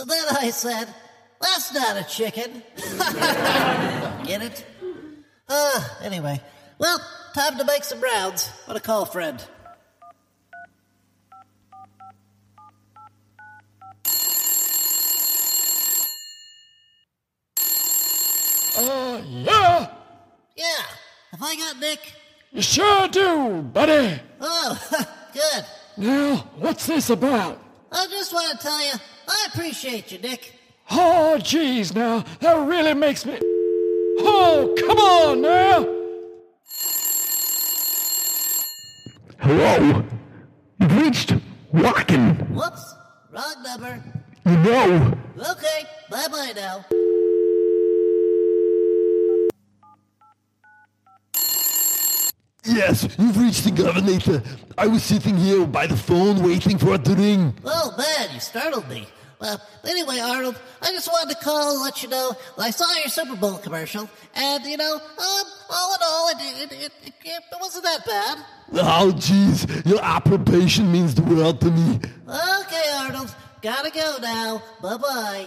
So then I said, that's not a chicken. Get it? Uh, anyway, well, time to make some rounds. What a call, friend. Uh, yeah, Yeah, have I got Nick? you sure do, buddy. Oh, good. Now, what's this about? I just want to tell you, I appreciate you, Dick. Oh, jeez, now, that really makes me. Oh, come on now! Hello? You've reached Walken. Whoops, wrong number. You know, Okay, bye bye now. yes, you've reached the governor. I was sitting here by the phone waiting for it to ring. Oh man, you startled me. Well, anyway, Arnold, I just wanted to call and let you know I saw your Super Bowl commercial, and you know, um, all in all, it, it, it, it, it wasn't that bad. Oh, jeez, your approbation means the world to me. Okay, Arnold, gotta go now. Bye bye.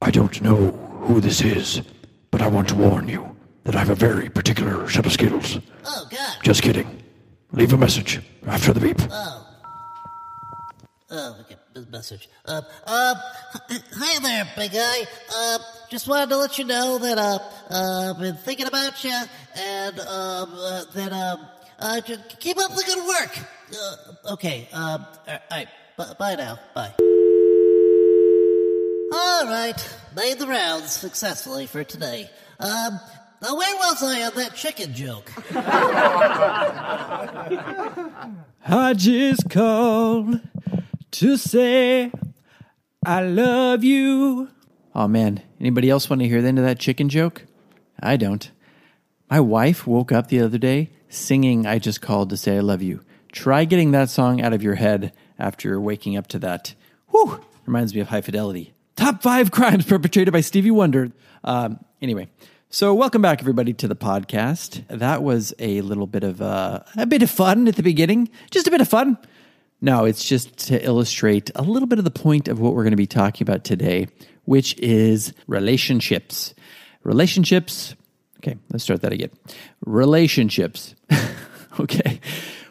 I don't know who this is, but I want to warn you that I have a very particular set of skills. Oh God. Just kidding. Leave a message after the beep. Oh. Oh, okay, this message. Uh, uh, hi there, big guy. Uh, just wanted to let you know that, uh, uh, I've been thinking about you, and, um, uh, that, um, uh, just keep up the good work. Uh, okay, um, alright, b- bye now, bye. Alright, made the rounds successfully for today. Um, now where was I on that chicken joke? I just called to say I love you. Oh man, anybody else want to hear the end of that chicken joke? I don't. My wife woke up the other day singing I just called to say I love you. Try getting that song out of your head after waking up to that. Whew, reminds me of high fidelity. Top five crimes perpetrated by Stevie Wonder. Um, anyway, so welcome back everybody to the podcast. That was a little bit of uh, a bit of fun at the beginning, just a bit of fun. No, it's just to illustrate a little bit of the point of what we're going to be talking about today, which is relationships. Relationships. Okay, let's start that again. Relationships. okay.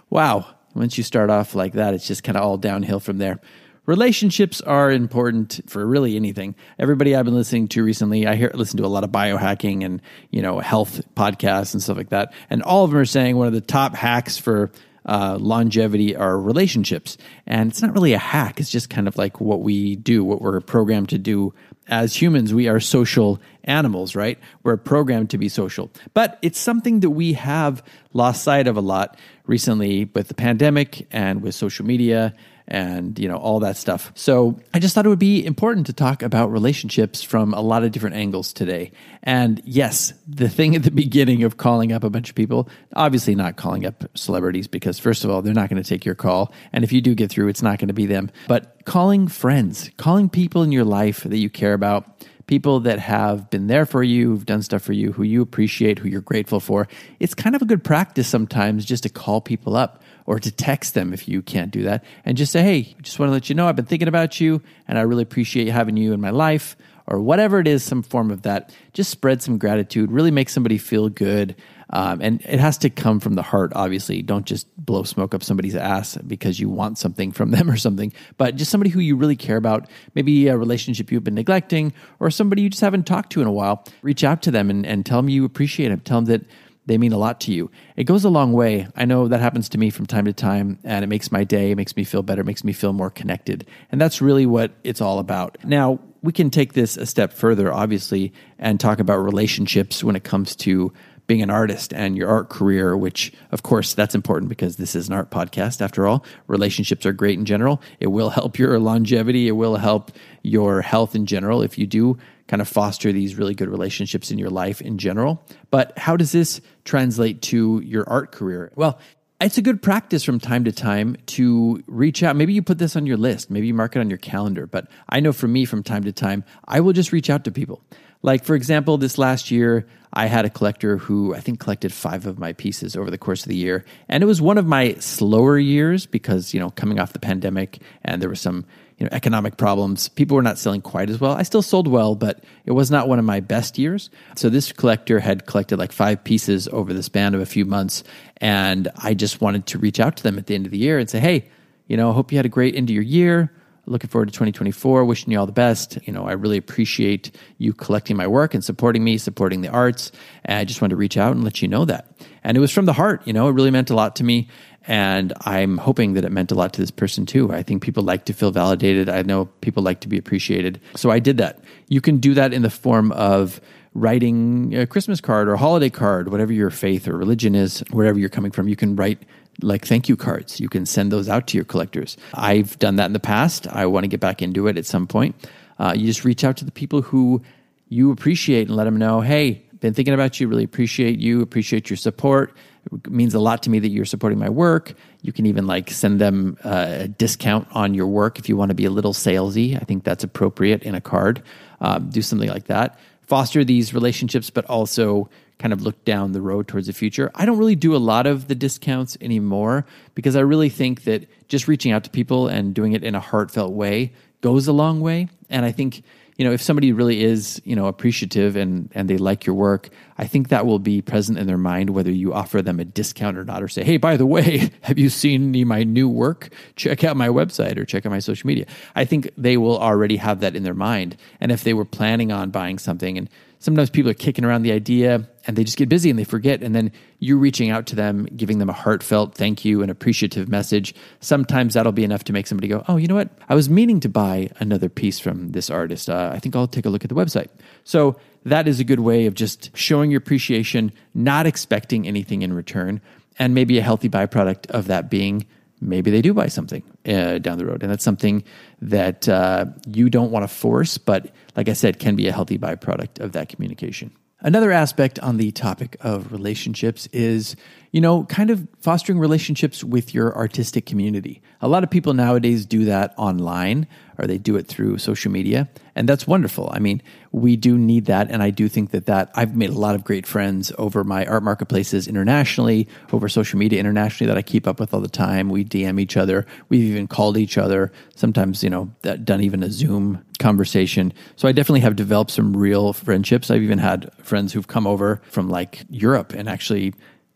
Wow. Once you start off like that, it's just kind of all downhill from there. Relationships are important for really anything. Everybody I've been listening to recently, I hear listen to a lot of biohacking and you know health podcasts and stuff like that, and all of them are saying one of the top hacks for uh, longevity are relationships. And it's not really a hack; it's just kind of like what we do, what we're programmed to do as humans. We are social animals, right? We're programmed to be social, but it's something that we have lost sight of a lot recently with the pandemic and with social media and you know all that stuff. So I just thought it would be important to talk about relationships from a lot of different angles today. And yes, the thing at the beginning of calling up a bunch of people, obviously not calling up celebrities because first of all, they're not going to take your call, and if you do get through, it's not going to be them. But calling friends, calling people in your life that you care about, people that have been there for you, who've done stuff for you, who you appreciate, who you're grateful for. It's kind of a good practice sometimes just to call people up or to text them if you can't do that and just say, hey, just want to let you know I've been thinking about you and I really appreciate having you in my life. Or whatever it is, some form of that. Just spread some gratitude, really make somebody feel good. Um, and it has to come from the heart, obviously. Don't just blow smoke up somebody's ass because you want something from them or something, but just somebody who you really care about, maybe a relationship you've been neglecting or somebody you just haven't talked to in a while. Reach out to them and, and tell them you appreciate them. Tell them that they mean a lot to you. It goes a long way. I know that happens to me from time to time, and it makes my day, it makes me feel better, it makes me feel more connected. And that's really what it's all about. Now, we can take this a step further, obviously, and talk about relationships when it comes to being an artist and your art career, which, of course, that's important because this is an art podcast after all. Relationships are great in general. It will help your longevity, it will help your health in general if you do kind of foster these really good relationships in your life in general. But how does this translate to your art career? Well, it's a good practice from time to time to reach out. Maybe you put this on your list, maybe you mark it on your calendar. But I know for me, from time to time, I will just reach out to people. Like, for example, this last year, I had a collector who I think collected five of my pieces over the course of the year. And it was one of my slower years because, you know, coming off the pandemic and there was some you know economic problems. People were not selling quite as well. I still sold well but it was not one of my best years. So this collector had collected like five pieces over the span of a few months and i just wanted to reach out to them at the end of the year and say hey you know i hope you had a great end of your year. Looking forward to 2024 wishing you all the best. You know i really appreciate you collecting my work and supporting me supporting the arts. And i just wanted to reach out and let you know that and it was from the heart you know it really meant a lot to me and I'm hoping that it meant a lot to this person too. I think people like to feel validated. I know people like to be appreciated. So I did that. You can do that in the form of writing a Christmas card or a holiday card, whatever your faith or religion is, wherever you're coming from. You can write like thank you cards. You can send those out to your collectors. I've done that in the past. I want to get back into it at some point. Uh, you just reach out to the people who you appreciate and let them know, hey, been thinking about you, really appreciate you, appreciate your support. It means a lot to me that you're supporting my work. You can even like send them a discount on your work if you want to be a little salesy. I think that's appropriate in a card. Um, do something like that. Foster these relationships, but also kind of look down the road towards the future. I don't really do a lot of the discounts anymore because I really think that just reaching out to people and doing it in a heartfelt way goes a long way. And I think you know, if somebody really is, you know, appreciative and and they like your work, I think that will be present in their mind whether you offer them a discount or not or say, "Hey, by the way, have you seen my new work? Check out my website or check out my social media." I think they will already have that in their mind. And if they were planning on buying something and sometimes people are kicking around the idea and they just get busy and they forget. And then you reaching out to them, giving them a heartfelt thank you, and appreciative message. Sometimes that'll be enough to make somebody go, Oh, you know what? I was meaning to buy another piece from this artist. Uh, I think I'll take a look at the website. So that is a good way of just showing your appreciation, not expecting anything in return, and maybe a healthy byproduct of that being maybe they do buy something uh, down the road. And that's something that uh, you don't want to force, but like I said, can be a healthy byproduct of that communication. Another aspect on the topic of relationships is, you know, kind of fostering relationships with your artistic community. A lot of people nowadays do that online or they do it through social media, and that's wonderful. I mean, we do need that, and I do think that that I've made a lot of great friends over my art marketplaces internationally, over social media internationally that I keep up with all the time. We DM each other, we've even called each other. Sometimes, you know, that, done even a Zoom conversation. So I definitely have developed some real friendships. I've even had friends who've come over from like Europe and actually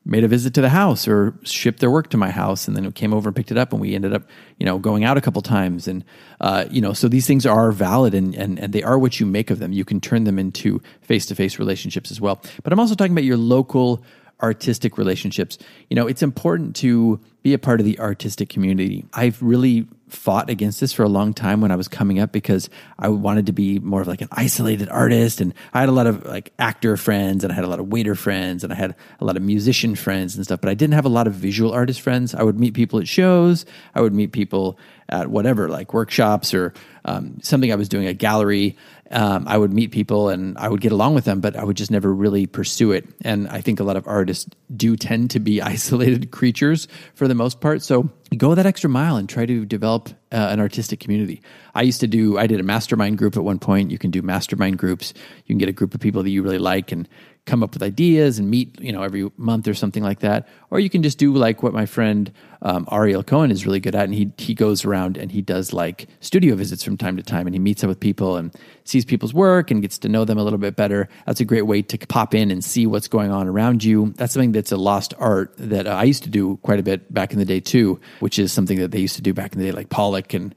made a visit to the house or shipped their work to my house and then came over and picked it up and we ended up you know going out a couple times. And uh, you know so these things are valid and, and and they are what you make of them. You can turn them into face-to-face relationships as well. But i'm also talking about your local artistic relationships. You know it's important to be a part of the artistic community. I've really fought against this for a long time when I was coming up because I wanted to be more of like an isolated artist. And I had a lot of like actor friends and I had a lot of waiter friends and I had a lot of musician friends and stuff but I didn't have a lot of visual artist friends. I would meet people at shows. I would meet people at whatever like workshops or um, something I was doing a gallery um, I would meet people and I would get along with them, but I would just never really pursue it. And I think a lot of artists do tend to be isolated creatures for the most part. So go that extra mile and try to develop uh, an artistic community. I used to do, I did a mastermind group at one point. You can do mastermind groups. You can get a group of people that you really like and come up with ideas and meet, you know, every month or something like that. Or you can just do like what my friend um, Ariel Cohen is really good at, and he he goes around and he does like studio visits from time to time, and he meets up with people and sees people's work and gets to know them a little bit better. That's a great way to pop in and see what's going on around you. That's something that's a lost art that I used to do quite a bit back in the day too, which is something that they used to do back in the day, like Pollock and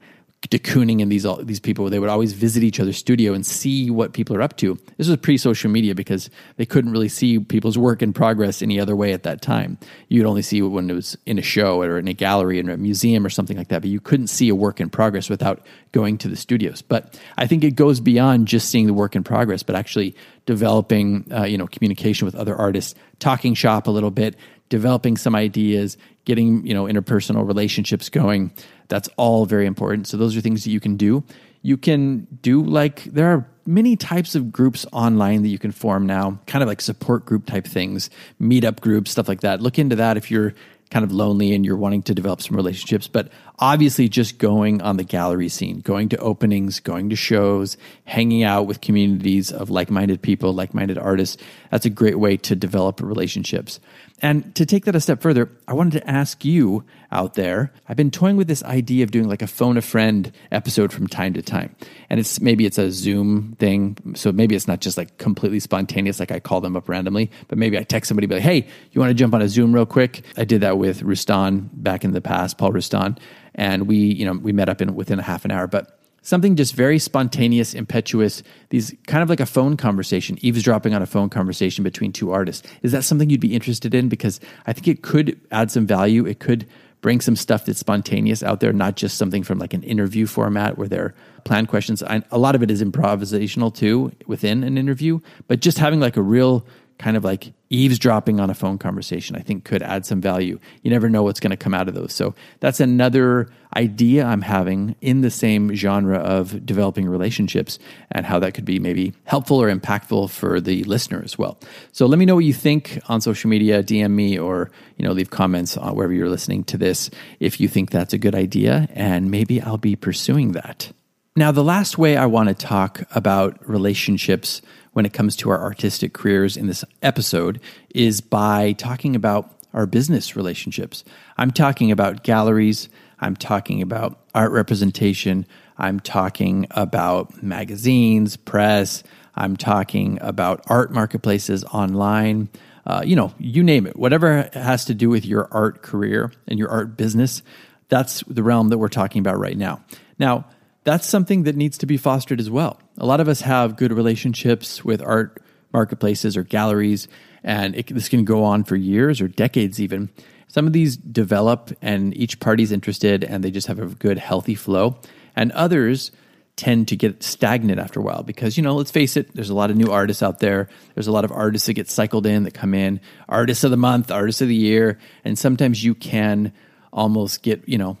de Kooning and these all these people they would always visit each other's studio and see what people are up to. This was pre social media because they couldn't really see people's work in progress any other way at that time. You'd only see when it was in a show or in a gallery in a museum or something like that, but you couldn't see a work in progress without going to the studios. But I think it goes beyond just seeing the work in progress, but actually developing uh, you know communication with other artists, talking shop a little bit, developing some ideas, getting you know interpersonal relationships going. That's all very important. So those are things that you can do. You can do like there are many types of groups online that you can form now, kind of like support group type things, meetup groups, stuff like that. Look into that if you're kind of lonely and you're wanting to develop some relationships. But obviously, just going on the gallery scene, going to openings, going to shows, hanging out with communities of like minded people, like minded artists, that's a great way to develop relationships. And to take that a step further, I wanted to ask you out there. I've been toying with this idea of doing like a phone a friend episode from time to time. And it's maybe it's a Zoom thing. So maybe it's not just like completely spontaneous, like I call them up randomly, but maybe I text somebody, be like, hey, you want to jump on a Zoom real quick? I did that with Rustan back in the past, Paul Rustan. And we, you know, we met up in within a half an hour. But something just very spontaneous, impetuous, these kind of like a phone conversation, eavesdropping on a phone conversation between two artists. Is that something you'd be interested in? Because I think it could add some value. It could bring some stuff that's spontaneous out there, not just something from like an interview format where they're planned questions. I, a lot of it is improvisational too within an interview, but just having like a real kind of like eavesdropping on a phone conversation, I think could add some value. You never know what's going to come out of those. So that's another idea I'm having in the same genre of developing relationships and how that could be maybe helpful or impactful for the listener as well. So let me know what you think on social media, DM me or, you know, leave comments wherever you're listening to this if you think that's a good idea and maybe I'll be pursuing that. Now, the last way I want to talk about relationships when it comes to our artistic careers in this episode is by talking about our business relationships. I'm talking about galleries, I'm talking about art representation, I'm talking about magazines, press, I'm talking about art marketplaces online. Uh, you know, you name it, whatever has to do with your art career and your art business, that's the realm that we're talking about right now. Now, that's something that needs to be fostered as well. A lot of us have good relationships with art marketplaces or galleries, and it, this can go on for years or decades even. Some of these develop and each party's interested and they just have a good, healthy flow. And others tend to get stagnant after a while because, you know, let's face it, there's a lot of new artists out there. There's a lot of artists that get cycled in that come in, artists of the month, artists of the year. And sometimes you can almost get, you know,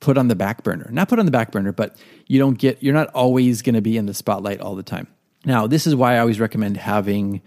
put on the back burner. Not put on the back burner, but you don't get you're not always going to be in the spotlight all the time. Now, this is why I always recommend having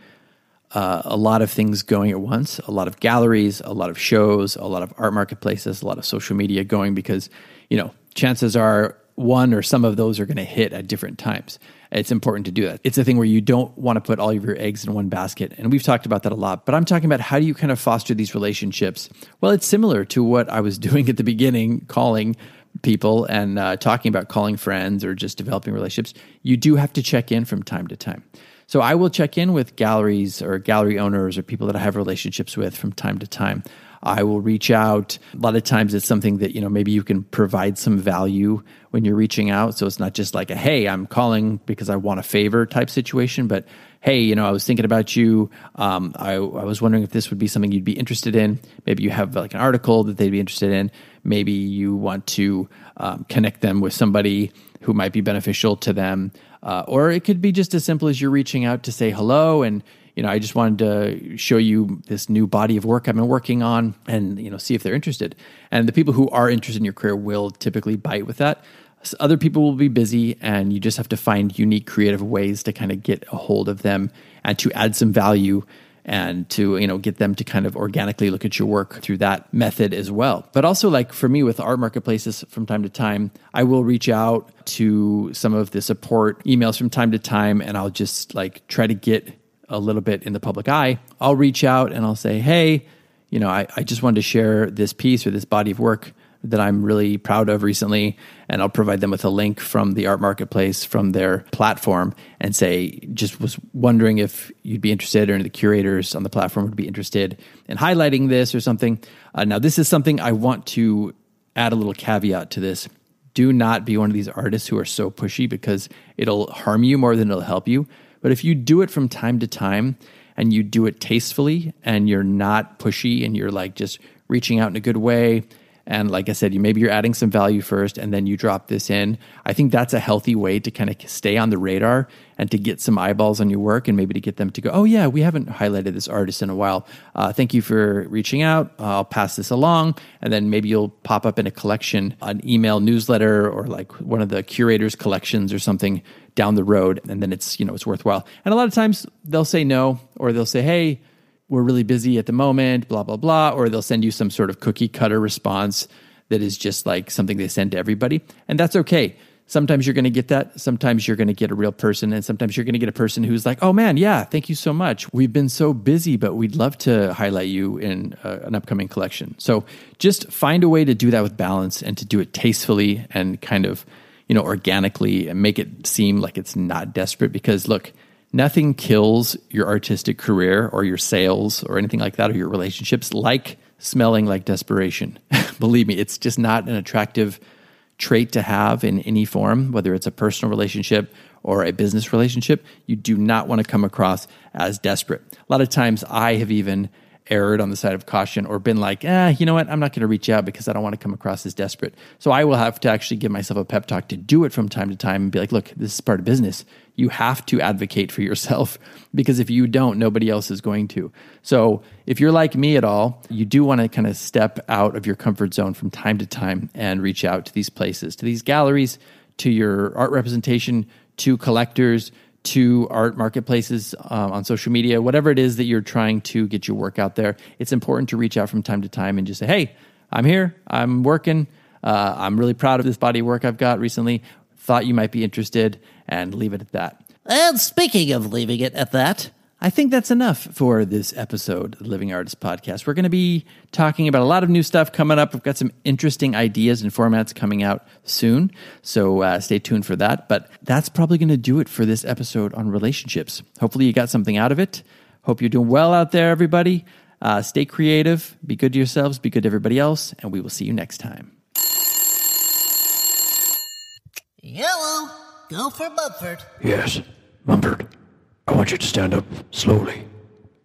uh, a lot of things going at once, a lot of galleries, a lot of shows, a lot of art marketplaces, a lot of social media going because, you know, chances are one or some of those are going to hit at different times. It's important to do that. It's a thing where you don't want to put all of your eggs in one basket. And we've talked about that a lot, but I'm talking about how do you kind of foster these relationships? Well, it's similar to what I was doing at the beginning, calling people and uh, talking about calling friends or just developing relationships. You do have to check in from time to time. So I will check in with galleries or gallery owners or people that I have relationships with from time to time. I will reach out. A lot of times it's something that, you know, maybe you can provide some value when you're reaching out. So it's not just like a, hey, I'm calling because I want a favor type situation, but hey, you know, I was thinking about you. Um, I, I was wondering if this would be something you'd be interested in. Maybe you have like an article that they'd be interested in. Maybe you want to um, connect them with somebody who might be beneficial to them. Uh, or it could be just as simple as you're reaching out to say hello and you know, I just wanted to show you this new body of work I've been working on and, you know, see if they're interested. And the people who are interested in your career will typically bite with that. So other people will be busy and you just have to find unique creative ways to kind of get a hold of them and to add some value and to you know get them to kind of organically look at your work through that method as well. But also like for me with art marketplaces from time to time i will reach out to some of the support emails from time to time and i'll just like try to get a little bit in the public eye. I'll reach out and i'll say hey you know i, I just wanted to share this piece or this body of work that I'm really proud of recently. And I'll provide them with a link from the art marketplace from their platform and say, just was wondering if you'd be interested or the curators on the platform would be interested in highlighting this or something. Uh, now, this is something I want to add a little caveat to this. Do not be one of these artists who are so pushy because it'll harm you more than it'll help you. But if you do it from time to time and you do it tastefully and you're not pushy and you're like just reaching out in a good way, and like I said, you maybe you're adding some value first and then you drop this in. I think that's a healthy way to kind of stay on the radar and to get some eyeballs on your work and maybe to get them to go, oh, yeah, we haven't highlighted this artist in a while. Uh, thank you for reaching out. Uh, I'll pass this along. And then maybe you'll pop up in a collection, an email newsletter or like one of the curators' collections or something down the road. And then it's, you know, it's worthwhile. And a lot of times they'll say no or they'll say, hey, we're really busy at the moment, blah, blah, blah. Or they'll send you some sort of cookie cutter response that is just like something they send to everybody. And that's okay. Sometimes you're going to get that. Sometimes you're going to get a real person. And sometimes you're going to get a person who's like, oh man, yeah, thank you so much. We've been so busy, but we'd love to highlight you in uh, an upcoming collection. So just find a way to do that with balance and to do it tastefully and kind of, you know, organically and make it seem like it's not desperate because look, nothing kills your artistic career or your sales or anything like that or your relationships like smelling like desperation. Believe me, it's just not an attractive trait to have in any form, whether it's a personal relationship or a business relationship. You do not want to come across as desperate. A lot of times I have even erred on the side of caution or been like, eh, you know what, I'm not going to reach out because I don't want to come across as desperate. So I will have to actually give myself a pep talk to do it from time to time and be like, look, this is part of business. You have to advocate for yourself because if you don't, nobody else is going to. So if you're like me at all, you do want to kind of step out of your comfort zone from time to time and reach out to these places, to these galleries, to your art representation, to collectors, to art marketplaces um, on social media, whatever it is that you're trying to get your work out there, it's important to reach out from time to time and just say, hey, I'm here, I'm working, uh, I'm really proud of this body of work I've got recently, thought you might be interested, and leave it at that. And speaking of leaving it at that, I think that's enough for this episode of the Living Artist Podcast. We're going to be talking about a lot of new stuff coming up. We've got some interesting ideas and formats coming out soon. So uh, stay tuned for that. But that's probably going to do it for this episode on relationships. Hopefully, you got something out of it. Hope you're doing well out there, everybody. Uh, stay creative, be good to yourselves, be good to everybody else, and we will see you next time. Yellow, go for Mumford. Yes, Mumford. I want you to stand up slowly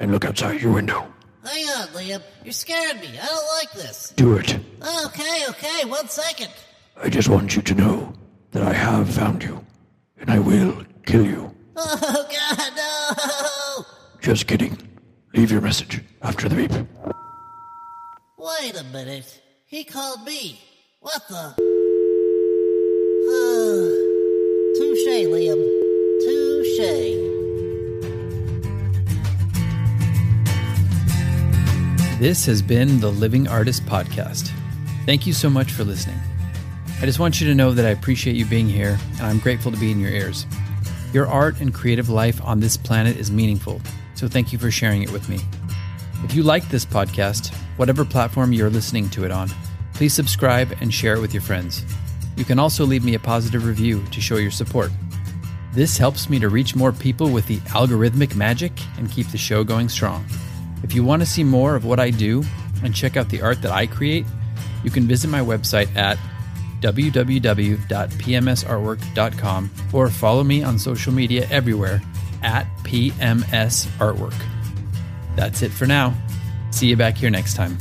and look outside your window. Hang on, Liam. You're scaring me. I don't like this. Do it. Okay, okay, one second. I just want you to know that I have found you, and I will kill you. Oh, God, no! Just kidding. Leave your message after the beep. Wait a minute. He called me. What the? Touche, Liam. Touche. This has been the Living Artist Podcast. Thank you so much for listening. I just want you to know that I appreciate you being here, and I'm grateful to be in your ears. Your art and creative life on this planet is meaningful, so thank you for sharing it with me. If you like this podcast, whatever platform you're listening to it on, please subscribe and share it with your friends. You can also leave me a positive review to show your support. This helps me to reach more people with the algorithmic magic and keep the show going strong. If you want to see more of what I do and check out the art that I create, you can visit my website at www.pmsartwork.com or follow me on social media everywhere at PMS Artwork. That's it for now. See you back here next time.